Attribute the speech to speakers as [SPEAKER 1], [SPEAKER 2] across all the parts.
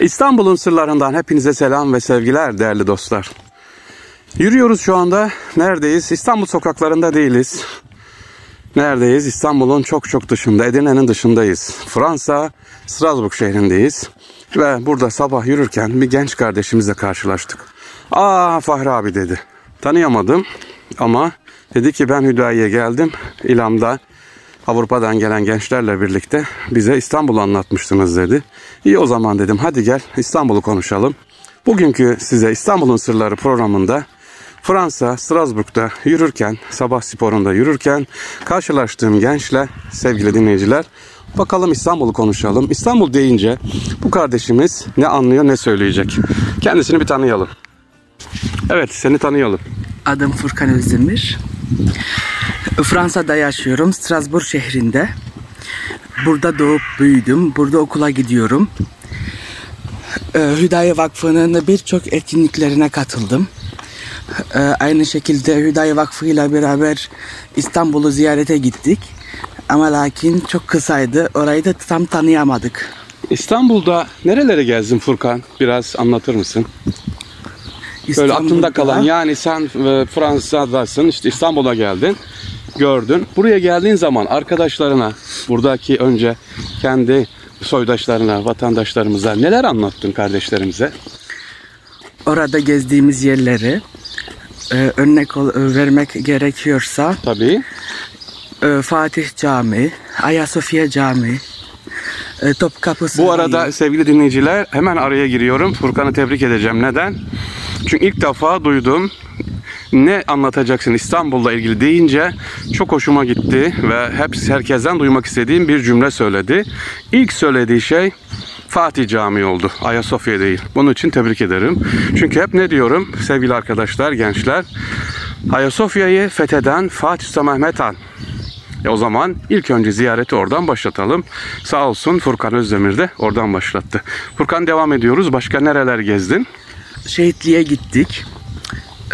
[SPEAKER 1] İstanbul'un sırlarından hepinize selam ve sevgiler değerli dostlar. Yürüyoruz şu anda. Neredeyiz? İstanbul sokaklarında değiliz. Neredeyiz? İstanbul'un çok çok dışında, Edirne'nin dışındayız. Fransa, Strasbourg şehrindeyiz. Ve burada sabah yürürken bir genç kardeşimizle karşılaştık. Aa Fahri abi dedi. Tanıyamadım ama dedi ki ben Hüdayi'ye geldim. İlam'da Avrupa'dan gelen gençlerle birlikte bize İstanbul'u anlatmıştınız dedi. İyi o zaman dedim hadi gel İstanbul'u konuşalım. Bugünkü size İstanbul'un Sırları programında Fransa, Strasbourg'da yürürken, sabah sporunda yürürken karşılaştığım gençle sevgili dinleyiciler bakalım İstanbul'u konuşalım. İstanbul deyince bu kardeşimiz ne anlıyor ne söyleyecek. Kendisini bir tanıyalım. Evet seni tanıyalım.
[SPEAKER 2] Adım Furkan Özdemir. Fransa'da yaşıyorum, Strasbourg şehrinde. Burada doğup büyüdüm, burada okula gidiyorum. Ee, Hüdayi Vakfı'nın birçok etkinliklerine katıldım. Ee, Aynı şekilde Hüdayi Vakfı ile beraber İstanbul'u ziyarete gittik. Ama lakin çok kısaydı, orayı da tam tanıyamadık.
[SPEAKER 1] İstanbul'da nerelere gezdin Furkan? Biraz anlatır mısın? Böyle aklında kalan yani sen e, Fransa'dasın işte İstanbul'a geldin gördün. Buraya geldiğin zaman arkadaşlarına buradaki önce kendi soydaşlarına vatandaşlarımıza neler anlattın kardeşlerimize?
[SPEAKER 2] Orada gezdiğimiz yerleri e, örnek ol- vermek gerekiyorsa
[SPEAKER 1] Tabii.
[SPEAKER 2] e, Fatih Camii, Ayasofya Camii, e, Topkapı
[SPEAKER 1] Bu
[SPEAKER 2] Sarayı.
[SPEAKER 1] arada sevgili dinleyiciler hemen araya giriyorum. Furkan'ı tebrik edeceğim. Neden? Çünkü ilk defa duydum. Ne anlatacaksın İstanbul'la ilgili deyince çok hoşuma gitti ve hep herkesten duymak istediğim bir cümle söyledi. İlk söylediği şey Fatih Camii oldu. Ayasofya değil. Bunun için tebrik ederim. Çünkü hep ne diyorum sevgili arkadaşlar, gençler? Ayasofya'yı fetheden Fatih Sultan Mehmet Han. E o zaman ilk önce ziyareti oradan başlatalım. Sağ olsun Furkan Özdemir de oradan başlattı. Furkan devam ediyoruz. Başka nereler gezdin?
[SPEAKER 2] Şehitliğe gittik.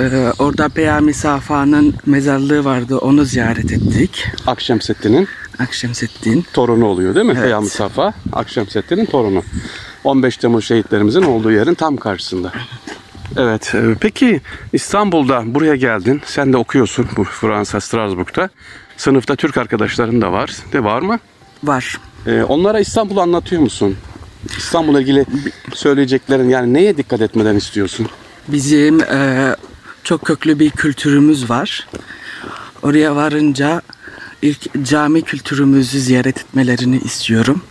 [SPEAKER 2] E, orada Peyami Safa'nın mezarlığı vardı. Onu ziyaret ettik.
[SPEAKER 1] Akşemseddin'in
[SPEAKER 2] Akşemseddin.
[SPEAKER 1] torunu oluyor değil mi?
[SPEAKER 2] Evet.
[SPEAKER 1] Peyami Safa, Akşemseddin'in torunu. 15 Temmuz şehitlerimizin olduğu yerin tam karşısında. Evet. e, Peki İstanbul'da buraya geldin. Sen de okuyorsun bu Fransa Strasbourg'da. Sınıfta Türk arkadaşların da var. De var mı?
[SPEAKER 2] Var.
[SPEAKER 1] Ee, onlara İstanbul'u anlatıyor musun? İstanbul'la ilgili söyleyeceklerin yani neye dikkat etmeden istiyorsun?
[SPEAKER 2] Bizim e, çok köklü bir kültürümüz var. Oraya varınca ilk cami kültürümüzü ziyaret etmelerini istiyorum.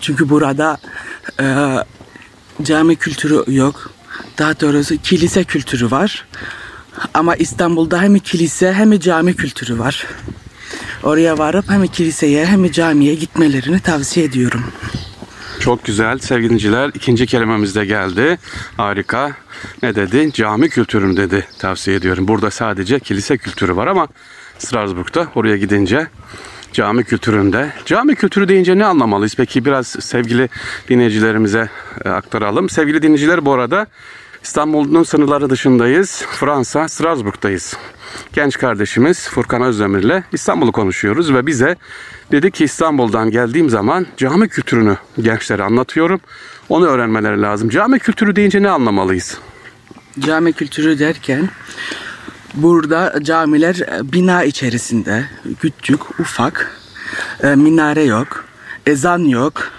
[SPEAKER 2] Çünkü burada e, cami kültürü yok. Daha doğrusu kilise kültürü var. Ama İstanbul'da hem kilise hem cami kültürü var. Oraya varıp hem kiliseye hem camiye gitmelerini tavsiye ediyorum.
[SPEAKER 1] Çok güzel sevgili dinleyiciler. İkinci kelimemiz de geldi. Harika. Ne dedi? Cami kültürünü dedi. Tavsiye ediyorum. Burada sadece kilise kültürü var ama Strasbourg'da oraya gidince cami kültüründe. Cami kültürü deyince ne anlamalıyız? Peki biraz sevgili dinleyicilerimize e, aktaralım. Sevgili dinleyiciler bu arada İstanbul'un sınırları dışındayız. Fransa, Strasbourg'dayız. Genç kardeşimiz Furkan Özdemir'le İstanbul'u konuşuyoruz ve bize dedi ki İstanbul'dan geldiğim zaman cami kültürünü gençlere anlatıyorum. Onu öğrenmeleri lazım. Cami kültürü deyince ne anlamalıyız?
[SPEAKER 2] Cami kültürü derken burada camiler e, bina içerisinde küçük, ufak, e, minare yok, ezan yok.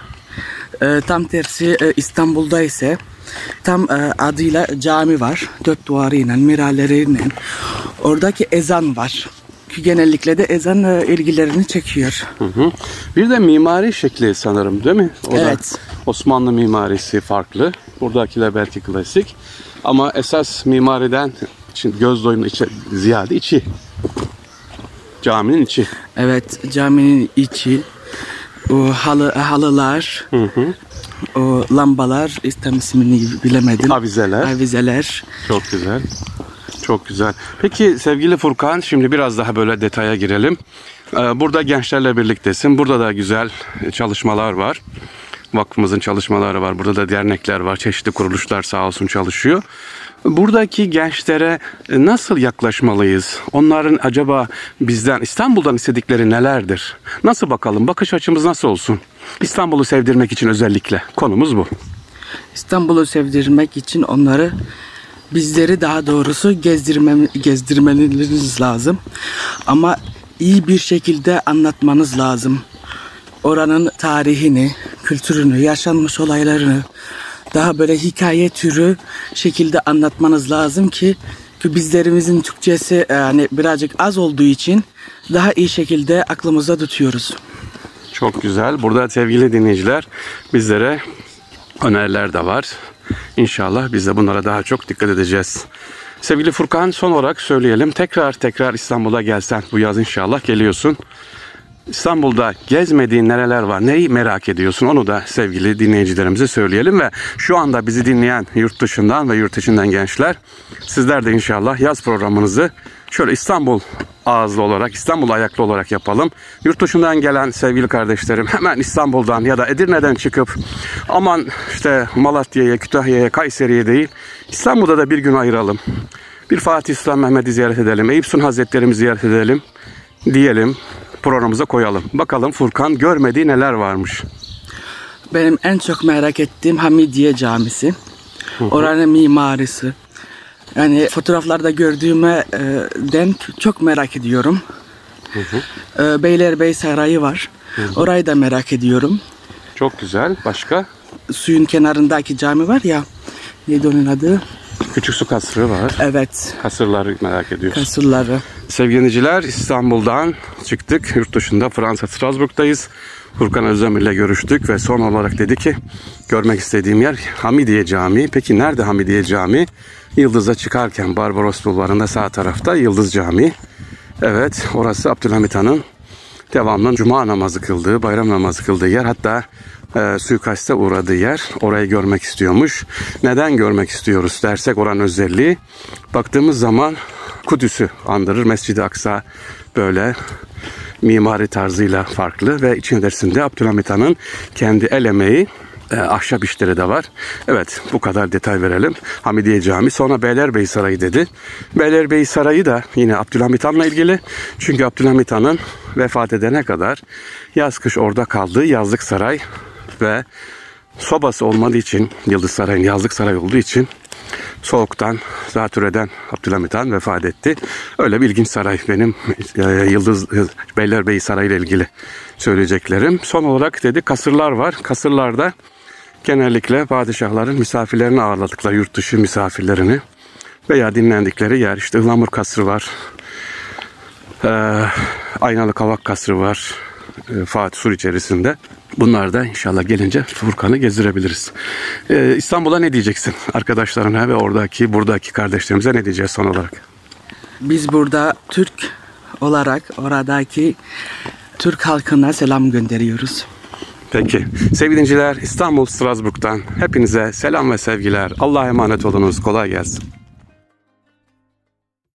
[SPEAKER 2] E, tam tersi İstanbul'da ise tam adıyla cami var. Dört duvarıyla, minareleriyle. Oradaki ezan var. Ki genellikle de ezan e, ilgilerini çekiyor.
[SPEAKER 1] Hı hı. Bir de mimari şekli sanırım değil mi? O da
[SPEAKER 2] Evet.
[SPEAKER 1] Osmanlı mimarisi farklı. Buradakiler belki klasik. Ama esas mimariden için göz doyumlu içi, ziyade içi. Caminin içi.
[SPEAKER 2] Evet, caminin içi, o halı, halılar,
[SPEAKER 1] Hı hı.
[SPEAKER 2] o lambalar, İslam ismini bilemedim.
[SPEAKER 1] Avizeler.
[SPEAKER 2] Avizeler.
[SPEAKER 1] Çok güzel. Çok güzel. Peki sevgili Furkan şimdi biraz daha böyle detaya girelim. Ee, Burada gençlerle birliktesin. Burada da güzel çalışmalar var. Vakfımızın çalışmaları var. Burada da dernekler var. Çeşitli kuruluşlar sağ olsun çalışıyor. Buradaki gençlere nasıl yaklaşmalıyız? Onların acaba bizden İstanbul'dan istedikleri nelerdir? Nasıl bakalım? Bakış açımız nasıl olsun? İstanbul'u sevdirmek için özellikle. Konumuz bu.
[SPEAKER 2] İstanbul'u sevdirmek için onları bizleri daha doğrusu gezdirmem, gezdirmeniz lazım. Ama iyi bir şekilde anlatmanız lazım. Oranın tarihini, kültürünü, yaşanmış olaylarını daha böyle hikaye türü şekilde anlatmanız lazım ki ki bizlerimizin Türkçesi yani birazcık az olduğu için daha iyi şekilde aklımızda tutuyoruz.
[SPEAKER 1] Çok güzel. Burada sevgili dinleyiciler bizlere öneriler de var. İnşallah biz de bunlara daha çok dikkat edeceğiz. Sevgili Furkan son olarak söyleyelim. Tekrar tekrar İstanbul'a gelsen bu yaz inşallah geliyorsun. İstanbul'da gezmediğin nereler var? Neyi merak ediyorsun? Onu da sevgili dinleyicilerimize söyleyelim ve şu anda bizi dinleyen yurt dışından ve yurt içinden gençler sizler de inşallah yaz programınızı şöyle İstanbul ağızlı olarak, İstanbul ayaklı olarak yapalım. Yurt dışından gelen sevgili kardeşlerim hemen İstanbul'dan ya da Edirne'den çıkıp aman işte Malatya'ya, Kütahya'ya, Kayseri'ye değil İstanbul'da da bir gün ayıralım. Bir Fatih Sultan Mehmet'i ziyaret edelim. Eyüp Sultan Hazretlerimizi ziyaret edelim diyelim programımıza koyalım. Bakalım Furkan görmediği neler varmış.
[SPEAKER 2] Benim en çok merak ettiğim Hamidiye Camisi. Oranın mimarisi. Yani fotoğraflarda gördüğüme e, den çok merak ediyorum. E, Beylerbeyi Sarayı var. Orayı da merak ediyorum.
[SPEAKER 1] Çok güzel. Başka?
[SPEAKER 2] Suyun kenarındaki cami var ya. Neydi onun adı?
[SPEAKER 1] Küçük su kasrı var.
[SPEAKER 2] Evet.
[SPEAKER 1] Kasırları merak ediyoruz.
[SPEAKER 2] Kasırları.
[SPEAKER 1] Sevgili dinleyiciler İstanbul'dan çıktık. Yurt dışında Fransa Strasbourg'dayız. Furkan Özdemir ile görüştük ve son olarak dedi ki görmek istediğim yer Hamidiye Camii. Peki nerede Hamidiye Camii? Yıldız'a çıkarken Barbaros Bulvarı'nda sağ tarafta Yıldız Camii. Evet orası Abdülhamit Han'ın devamlı cuma namazı kıldığı, bayram namazı kıldığı yer. Hatta e, suikaste uğradığı yer. Orayı görmek istiyormuş. Neden görmek istiyoruz dersek oranın özelliği. Baktığımız zaman Kudüs'ü andırır. Mescid-i Aksa böyle mimari tarzıyla farklı ve içerisinde Abdülhamit Han'ın kendi el emeği e, ahşap işleri de var. Evet bu kadar detay verelim. Hamidiye Camii sonra Beylerbeyi Sarayı dedi. Beylerbeyi Sarayı da yine Abdülhamit Han'la ilgili. Çünkü Abdülhamit Han'ın vefat edene kadar yaz kış orada kaldığı yazlık saray ve sobası olmadığı için Yıldız Sarayı'nın yazlık saray olduğu için soğuktan, zatürreden Abdülhamit Han vefat etti. Öyle bir ilginç saray benim e, Yıldız Beylerbeyi Sarayı ile ilgili söyleyeceklerim. Son olarak dedi kasırlar var. Kasırlarda genellikle padişahların misafirlerini ağırladıkları yurt dışı misafirlerini veya dinlendikleri yer. İşte Ihlamur Kasrı var. Ee, Aynalı Kavak Kasrı var. Ee, Fatih Sur içerisinde. Bunlar da inşallah gelince Furkan'ı gezdirebiliriz. Ee, İstanbul'a ne diyeceksin arkadaşlarına ve oradaki buradaki kardeşlerimize ne diyeceğiz son olarak?
[SPEAKER 2] Biz burada Türk olarak oradaki Türk halkına selam gönderiyoruz.
[SPEAKER 1] Peki. Sevgili İstanbul Strasbourg'dan hepinize selam ve sevgiler. Allah'a emanet olunuz. Kolay gelsin.